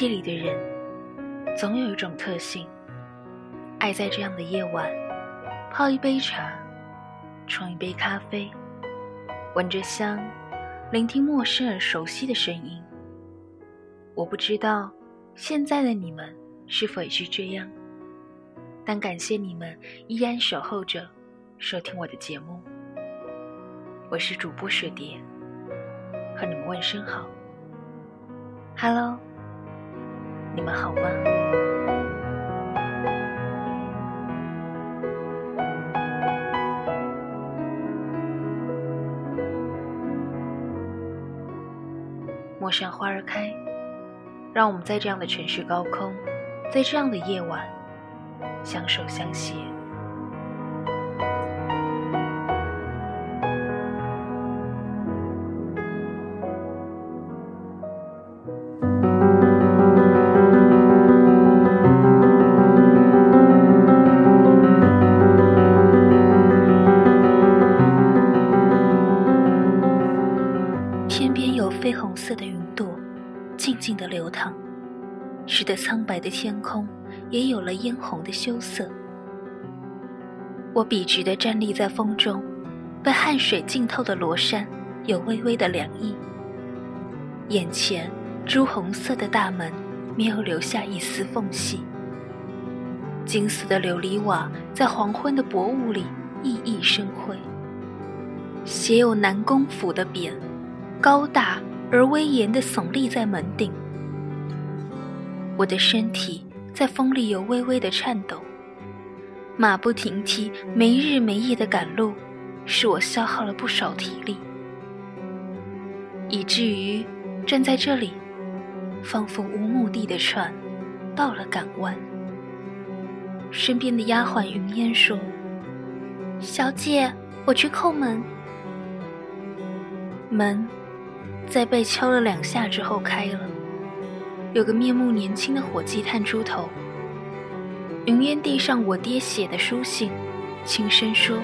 世界里的人，总有一种特性，爱在这样的夜晚，泡一杯茶，冲一杯咖啡，闻着香，聆听陌生而熟悉的声音。我不知道现在的你们是否也是这样，但感谢你们依然守候着收听我的节目。我是主播雪蝶，和你们问声好。Hello，你们好吗？陌上花儿开，让我们在这样的城市高空，在这样的夜晚，相守相携。天空也有了嫣红的羞涩。我笔直地站立在风中，被汗水浸透的罗衫有微微的凉意。眼前朱红色的大门没有留下一丝缝隙，金色的琉璃瓦在黄昏的薄雾里熠熠生辉。写有南宫府的匾，高大。而威严地耸立在门顶，我的身体在风里有微微的颤抖，马不停蹄、没日没夜的赶路，使我消耗了不少体力，以至于站在这里，仿佛无目的的船到了港湾。身边的丫鬟云烟说：“小姐，我去叩门。”门。在被敲了两下之后开了，有个面目年轻的伙计探出头。云烟递上我爹写的书信，轻声说：“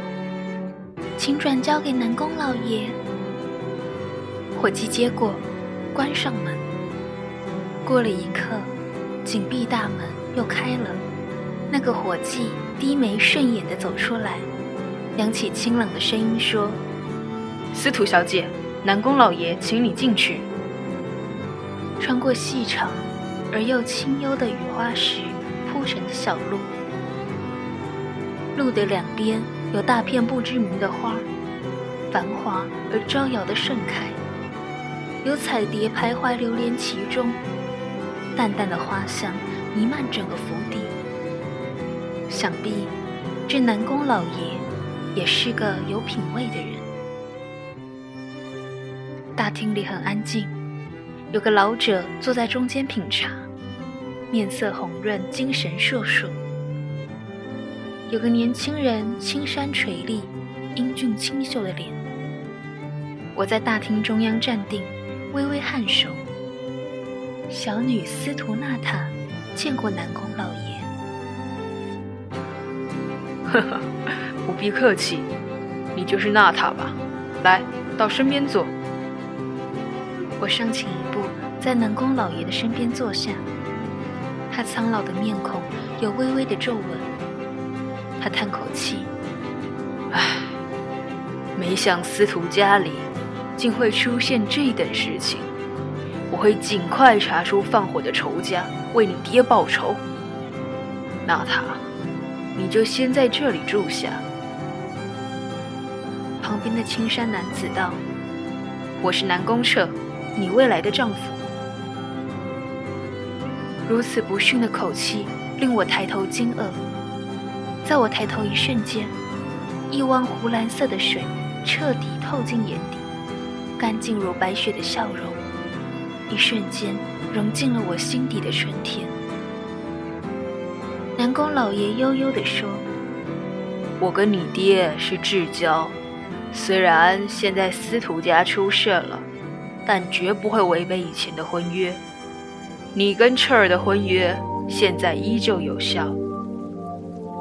请转交给南宫老爷。”伙计接过，关上门。过了一刻，紧闭大门又开了，那个伙计低眉顺眼地走出来，扬起清冷的声音说：“司徒小姐。”南宫老爷，请你进去。穿过细长而又清幽的雨花石铺成的小路，路的两边有大片不知名的花，繁华而招摇的盛开，有彩蝶徘徊流连其中，淡淡的花香弥漫整个府邸。想必这南宫老爷也是个有品位的人。大厅里很安静，有个老者坐在中间品茶，面色红润，精神烁烁。有个年轻人青山垂立，英俊清秀的脸。我在大厅中央站定，微微颔首。小女司徒娜塔见过南宫老爷。呵呵，不必客气，你就是娜塔吧？来到身边坐。我上前一步，在南宫老爷的身边坐下。他苍老的面孔有微微的皱纹。他叹口气：“唉，没想司徒家里竟会出现这等事情。我会尽快查出放火的仇家，为你爹报仇。娜塔，你就先在这里住下。”旁边的青衫男子道：“我是南宫彻。”你未来的丈夫，如此不逊的口气令我抬头惊愕。在我抬头一瞬间，一汪湖蓝色的水彻底透进眼底，干净如白雪的笑容，一瞬间融进了我心底的春天。南宫老爷悠悠地说：“我跟你爹是至交，虽然现在司徒家出事了。”但绝不会违背以前的婚约。你跟彻儿的婚约现在依旧有效。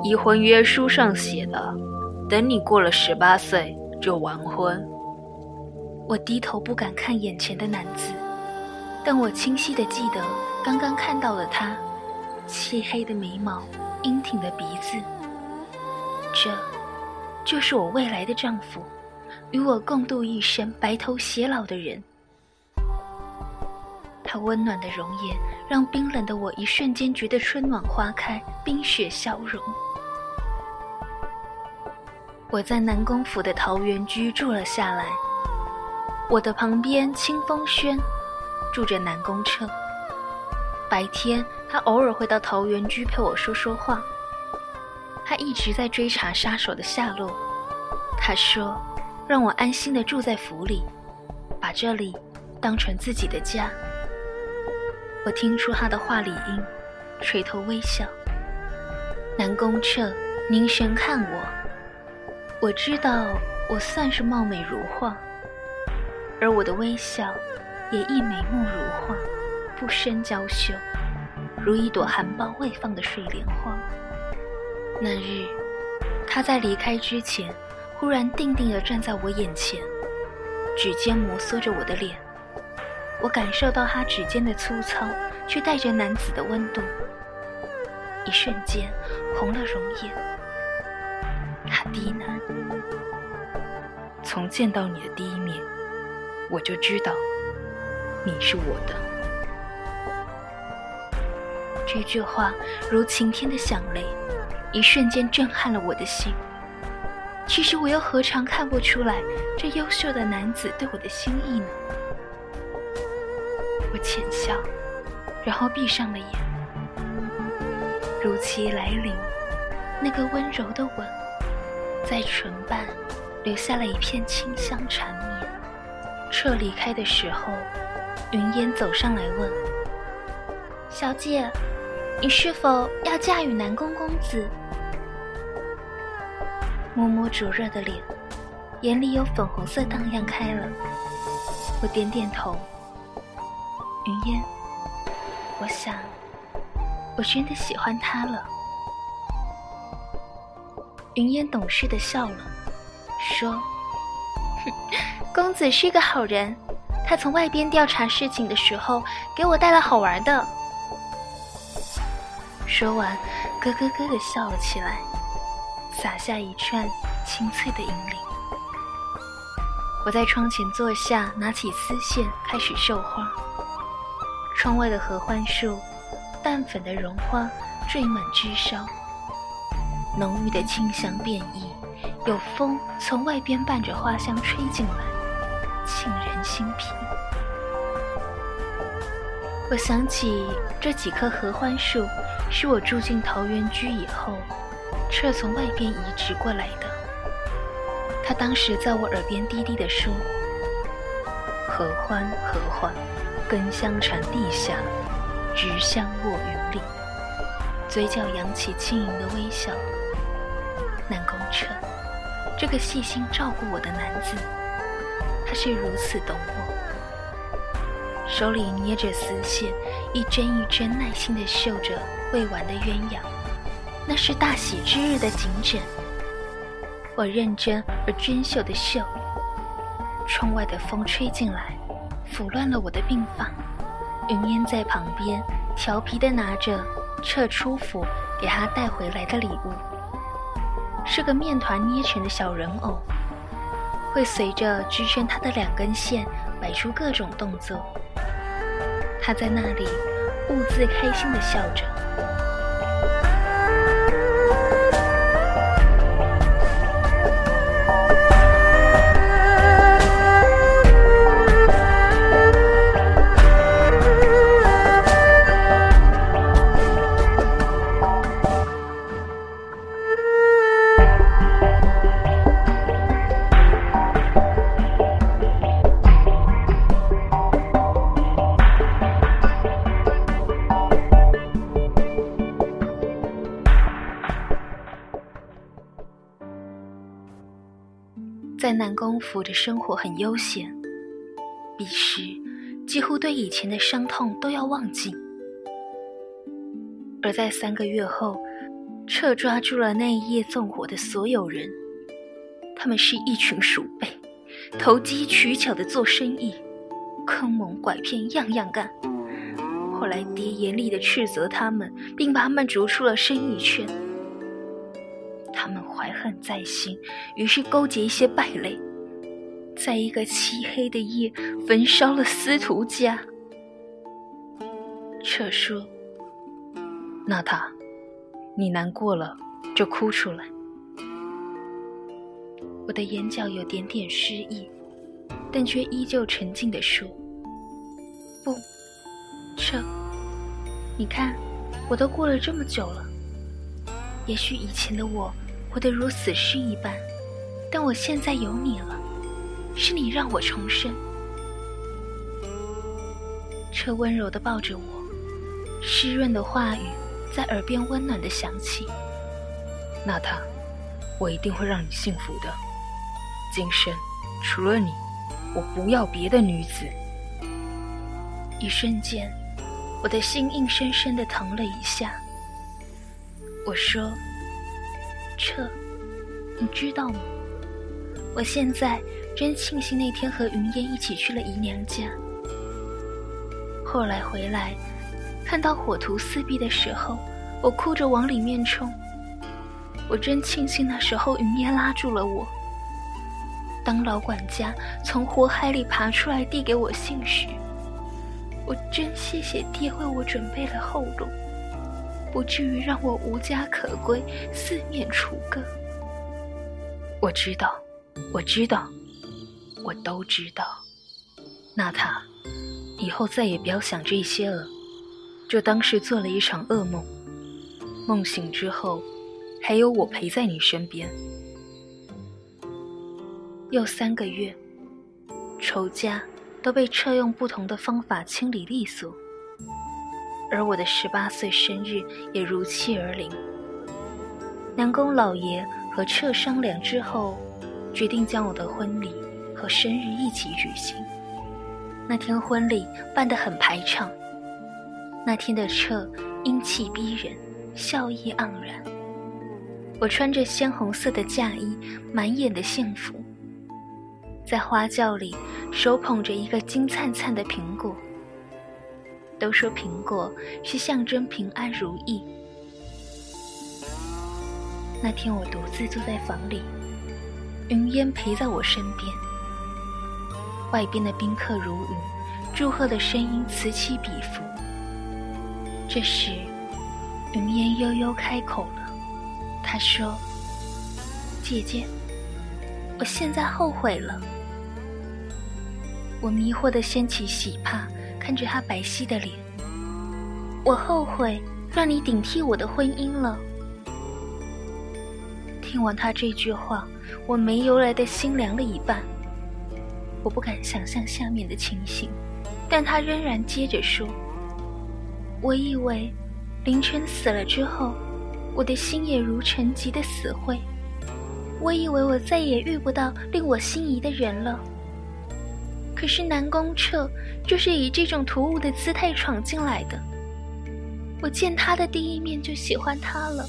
依婚约书上写的，等你过了十八岁就完婚。我低头不敢看眼前的男子，但我清晰的记得刚刚看到了他，漆黑的眉毛，英挺的鼻子，这，就是我未来的丈夫，与我共度一生、白头偕老的人。他温暖的容颜，让冰冷的我一瞬间觉得春暖花开，冰雪消融。我在南宫府的桃源居住了下来。我的旁边，清风轩住着南宫彻。白天，他偶尔会到桃源居陪我说说话。他一直在追查杀手的下落。他说，让我安心的住在府里，把这里当成自己的家。我听出他的话里音，垂头微笑。南宫彻凝神看我。我知道我算是貌美如画，而我的微笑也亦眉目如画，不生娇羞，如一朵含苞未放的水莲花。那日，他在离开之前，忽然定定地站在我眼前，指尖摩挲着我的脸，我感受到他指尖的粗糙，却带着男子的温度，一瞬间红了容颜。他低喃：“从见到你的第一面，我就知道你是我的。”这句话如晴天的响雷，一瞬间震撼了我的心。其实我又何尝看不出来这优秀的男子对我的心意呢？浅笑，然后闭上了眼。如期来临，那个温柔的吻。在唇瓣留下了一片清香缠绵。彻离开的时候，云烟走上来问：“小姐，你是否要嫁与南宫公子？”摸摸灼热的脸，眼里有粉红色荡漾开了。我点点头。云烟，我想，我真的喜欢他了。云烟懂事的笑了，说：“哼，公子是个好人，他从外边调查事情的时候，给我带了好玩的。”说完，咯咯咯的笑了起来，洒下一串清脆的银铃。我在窗前坐下，拿起丝线开始绣花。窗外的合欢树，淡粉的绒花缀满枝梢。浓郁的清香遍溢，有风从外边伴着花香吹进来，沁人心脾。我想起这几棵合欢树，是我住进桃源居以后，彻从外边移植过来的。他当时在我耳边低低地说：“合欢，合欢，根相传地下，枝香落云里。”嘴角扬起轻盈的微笑。南宫彻，这个细心照顾我的男子，他是如此懂我。手里捏着丝线，一针一针耐心地绣着未完的鸳鸯，那是大喜之日的锦枕。我认真而娟秀的绣，窗外的风吹进来，拂乱了我的鬓发。云烟在旁边调皮地拿着撤出府给他带回来的礼物。是个面团捏成的小人偶，会随着支撑他的两根线摆出各种动作。他在那里兀自开心地笑着。在南宫府的生活很悠闲，彼时几乎对以前的伤痛都要忘记。而在三个月后，彻抓住了那一夜纵火的所有人，他们是一群鼠辈，投机取巧的做生意，坑蒙拐骗样样干。后来，爹严厉的斥责他们，并把他们逐出了生意圈。他们怀恨在心，于是勾结一些败类，在一个漆黑的夜焚烧了司徒家。彻说：“娜塔，你难过了就哭出来。”我的眼角有点点失意，但却依旧沉静地说：“不，彻，你看，我都过了这么久了。也许以前的我活得如死尸一般，但我现在有你了，是你让我重生。”彻温柔地抱着我，湿润的话语在耳边温暖地响起：“娜塔，我一定会让你幸福的。”今生除了你，我不要别的女子。一瞬间，我的心硬生生的疼了一下。我说：“彻，你知道吗？我现在真庆幸那天和云烟一起去了姨娘家。后来回来，看到火图四壁的时候，我哭着往里面冲。我真庆幸那时候云烟拉住了我。”当老管家从火海里爬出来递给我信时，我真谢谢爹为我准备了后路，不至于让我无家可归、四面楚歌。我知道，我知道，我都知道。娜塔，以后再也不要想这些了，就当是做了一场噩梦。梦醒之后，还有我陪在你身边。又三个月，仇家都被撤用不同的方法清理利索，而我的十八岁生日也如期而临。南宫老爷和彻商量之后，决定将我的婚礼和生日一起举行。那天婚礼办得很排场，那天的彻英气逼人，笑意盎然。我穿着鲜红色的嫁衣，满眼的幸福。在花轿里，手捧着一个金灿灿的苹果。都说苹果是象征平安如意。那天我独自坐在房里，云烟陪在我身边。外边的宾客如云，祝贺的声音此起彼伏。这时，云烟悠悠开口了，她说：“姐姐，我现在后悔了。”我迷惑的掀起喜帕，看着他白皙的脸。我后悔让你顶替我的婚姻了。听完他这句话，我没由来的心凉了一半。我不敢想象下面的情形，但他仍然接着说：“我以为凌晨死了之后，我的心也如沉寂的死灰。我以为我再也遇不到令我心仪的人了。”可是南宫彻就是以这种突兀的姿态闯进来的。我见他的第一面就喜欢他了。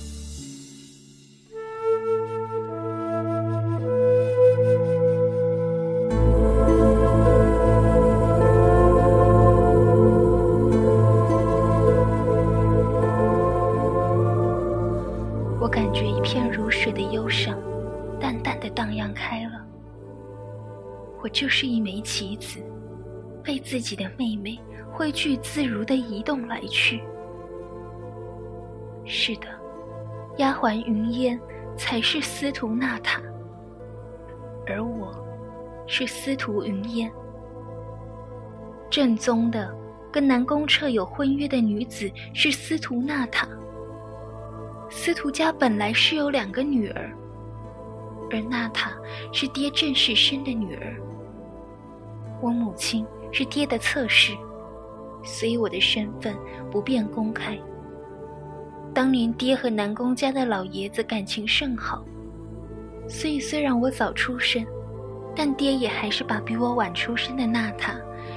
我就是一枚棋子，被自己的妹妹挥去自如的移动来去。是的，丫鬟云烟才是司徒娜塔，而我，是司徒云烟。正宗的跟南宫彻有婚约的女子是司徒娜塔。司徒家本来是有两个女儿，而娜塔是爹正式生的女儿。我母亲是爹的侧室，所以我的身份不便公开。当年爹和南宫家的老爷子感情甚好，所以虽然我早出生，但爹也还是把比我晚出生的娜塔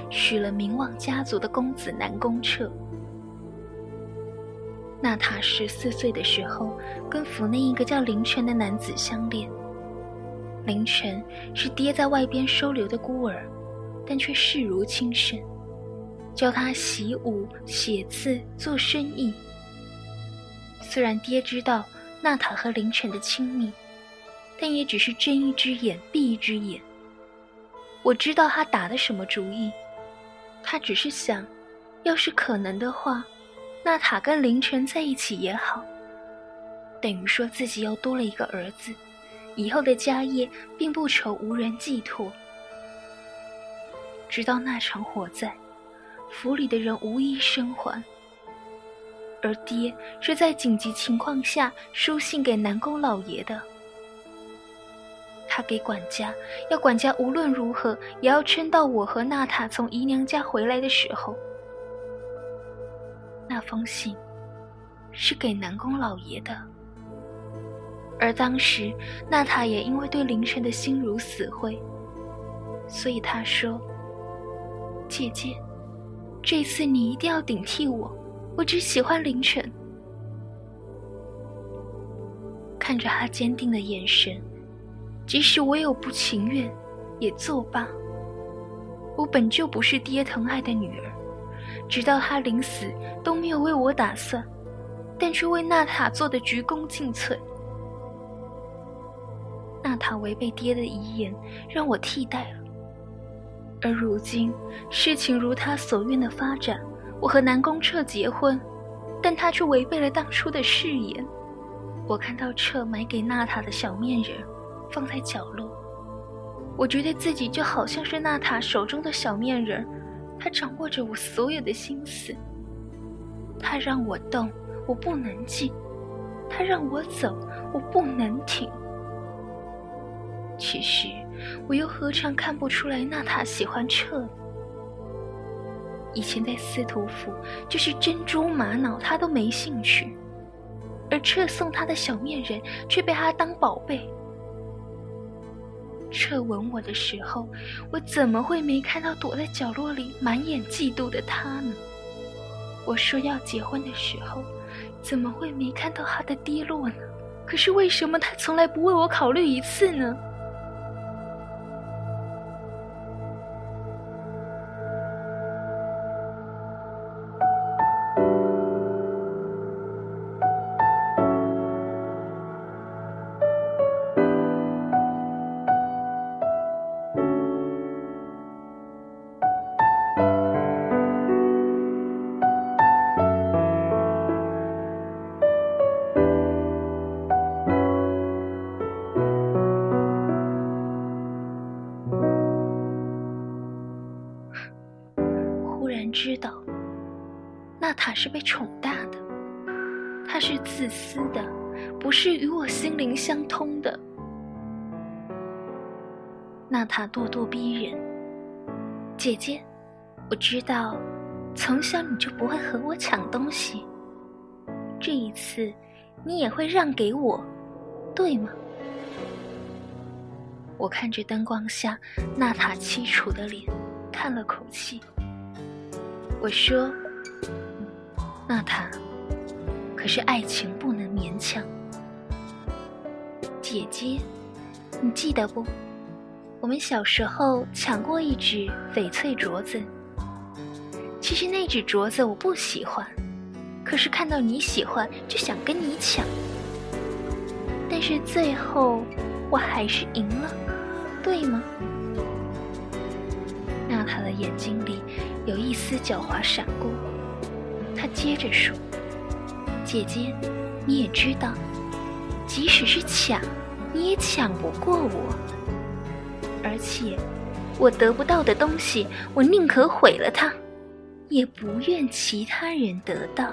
许了名望家族的公子南宫彻。娜塔十四岁的时候，跟府内一个叫林晨的男子相恋。林晨是爹在外边收留的孤儿。但却视如亲生，教他习武、写字、做生意。虽然爹知道娜塔和凌晨的亲密，但也只是睁一只眼闭一只眼。我知道他打的什么主意，他只是想，要是可能的话，娜塔跟凌晨在一起也好。等于说自己又多了一个儿子，以后的家业并不愁无人寄托。直到那场火灾，府里的人无一生还，而爹是在紧急情况下书信给南宫老爷的。他给管家，要管家无论如何也要撑到我和娜塔从姨娘家回来的时候。那封信是给南宫老爷的。而当时，娜塔也因为对凌晨的心如死灰，所以她说：“姐姐，这次你一定要顶替我，我只喜欢凌晨。”看着他坚定的眼神，即使我有不情愿，也作罢。我本就不是爹疼爱的女儿，直到他临死都没有为我打算，但却为娜塔做的鞠躬尽瘁。娜塔违背爹的遗言，让我替代了。而如今事情如他所愿的发展，我和南宫彻结婚，但他却违背了当初的誓言。我看到彻买给娜塔的小面人放在角落，我觉得自己就好像是娜塔手中的小面人，他掌握着我所有的心思。他让我动，我不能静；他让我走，我不能停。其实，我又何尝看不出来娜塔喜欢彻？以前在司徒府，就是珍珠玛瑙，他都没兴趣，而彻送他的小面人却被他当宝贝。彻吻我的时候，我怎么会没看到躲在角落里满眼嫉妒的他呢？我说要结婚的时候，怎么会没看到他的低落呢？可是为什么他从来不为我考虑一次呢？人知道，娜塔是被宠大的，她是自私的，不是与我心灵相通的。娜塔咄咄逼人，姐姐，我知道，从小你就不会和我抢东西，这一次你也会让给我，对吗？我看着灯光下娜塔凄楚的脸，叹了口气。我说：“娜塔，可是爱情不能勉强。姐姐，你记得不？我们小时候抢过一只翡翠镯子。其实那只镯子我不喜欢，可是看到你喜欢，就想跟你抢。但是最后我还是赢了，对吗？”娜塔的眼睛里。有一丝狡猾闪过，他接着说：“姐姐，你也知道，即使是抢，你也抢不过我。而且，我得不到的东西，我宁可毁了它，也不愿其他人得到。”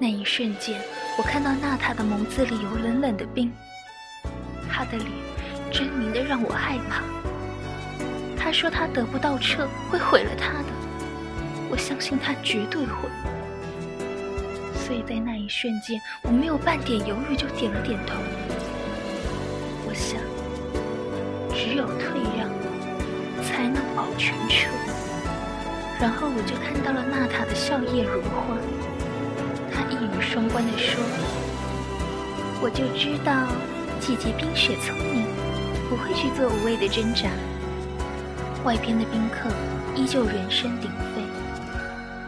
那一瞬间，我看到娜塔的眸子里有冷冷的冰，她的脸狰狞的让我害怕。他说他得不到车会毁了他的，我相信他绝对会。所以在那一瞬间，我没有半点犹豫，就点了点头。我想，只有退让，才能保全车。然后我就看到了娜塔的笑靥如花，她一语双关的说：“我就知道姐姐冰雪聪明，不会去做无谓的挣扎。”外边的宾客依旧人声鼎沸。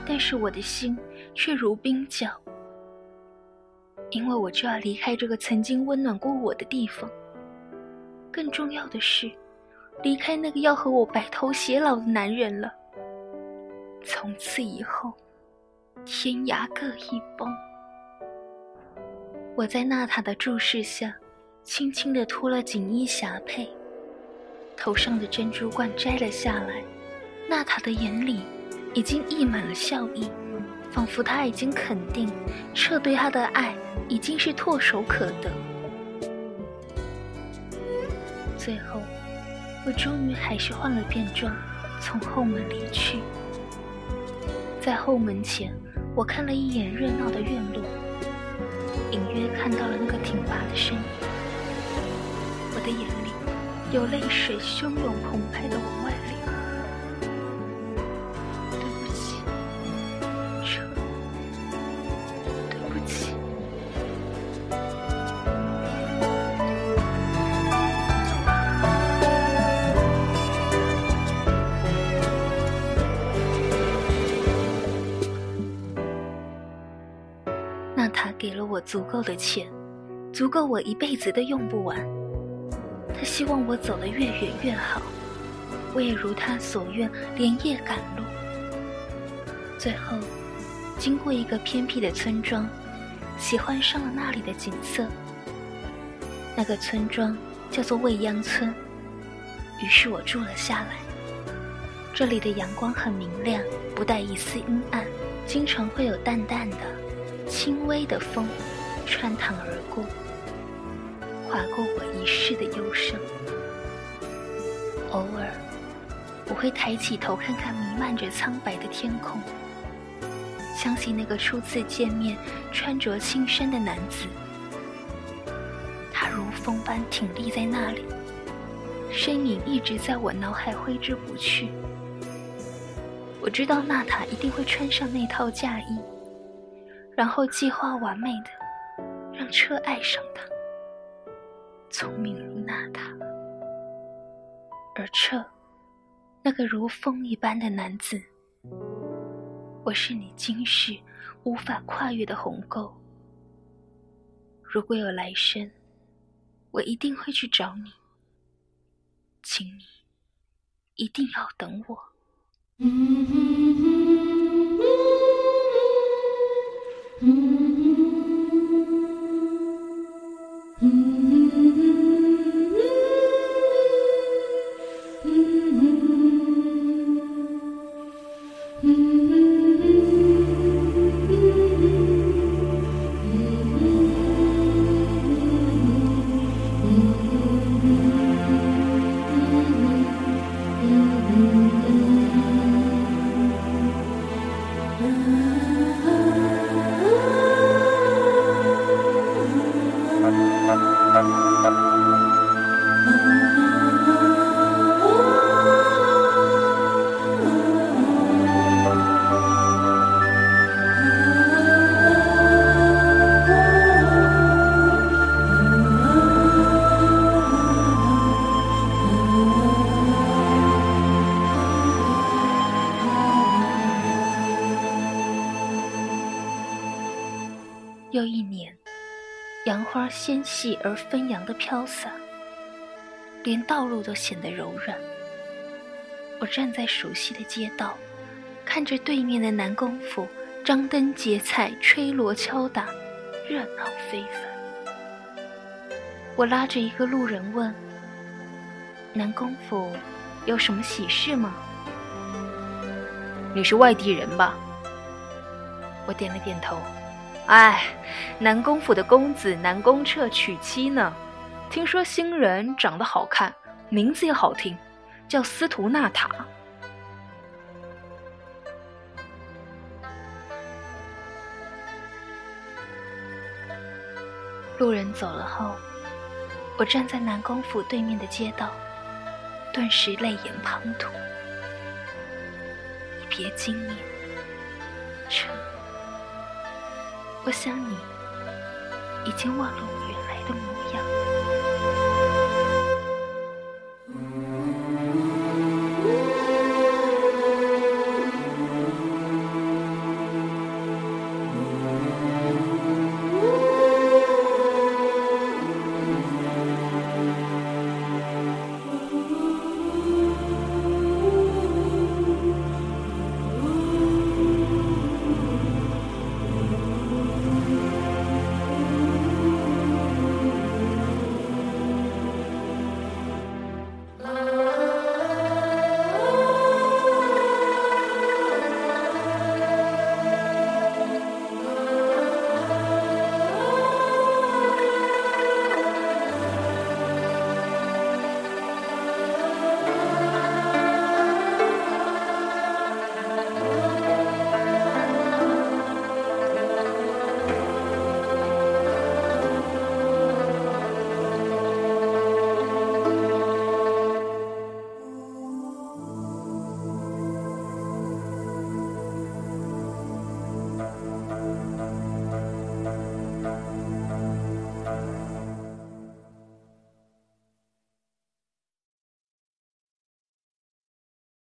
但是我的心却如冰窖，因为我就要离开这个曾经温暖过我的地方。更重要的是，离开那个要和我白头偕老的男人了。从此以后，天涯各一方。我在娜塔的注视下，轻轻地脱了锦衣霞帔，头上的珍珠冠摘了下来。娜塔的眼里。已经溢满了笑意，仿佛他已经肯定，彻对他的爱已经是唾手可得。最后，我终于还是换了便装，从后门离去。在后门前，我看了一眼热闹的院落，隐约看到了那个挺拔的身影。我的眼里有泪水汹涌澎湃的往外流。对不起，车，对不起。那他给了我足够的钱，足够我一辈子都用不完。他希望我走得越远越好，我也如他所愿，连夜赶路。最后，经过一个偏僻的村庄，喜欢上了那里的景色。那个村庄叫做未央村，于是我住了下来。这里的阳光很明亮，不带一丝阴暗，经常会有淡淡的。轻微的风穿堂而过，划过我一世的忧伤。偶尔，我会抬起头看看弥漫着苍白的天空，想起那个初次见面、穿着青衫的男子。他如风般挺立在那里，身影一直在我脑海挥之不去。我知道娜塔一定会穿上那套嫁衣。然后计划完美的让车爱上他，聪明如娜塔，而彻那个如风一般的男子，我是你今世无法跨越的鸿沟。如果有来生，我一定会去找你，请你一定要等我。又一年，杨花纤细而纷扬的飘洒，连道路都显得柔软。我站在熟悉的街道，看着对面的南宫府张灯结彩、吹锣敲打，热闹非凡。我拉着一个路人问：“南宫府有什么喜事吗？”“你是外地人吧？”我点了点头。哎，南宫府的公子南宫彻娶妻呢，听说新人长得好看，名字也好听，叫司徒娜塔。路人走了后，我站在南宫府对面的街道，顿时泪眼滂沱。你别经年，彻。我想你已经忘了我。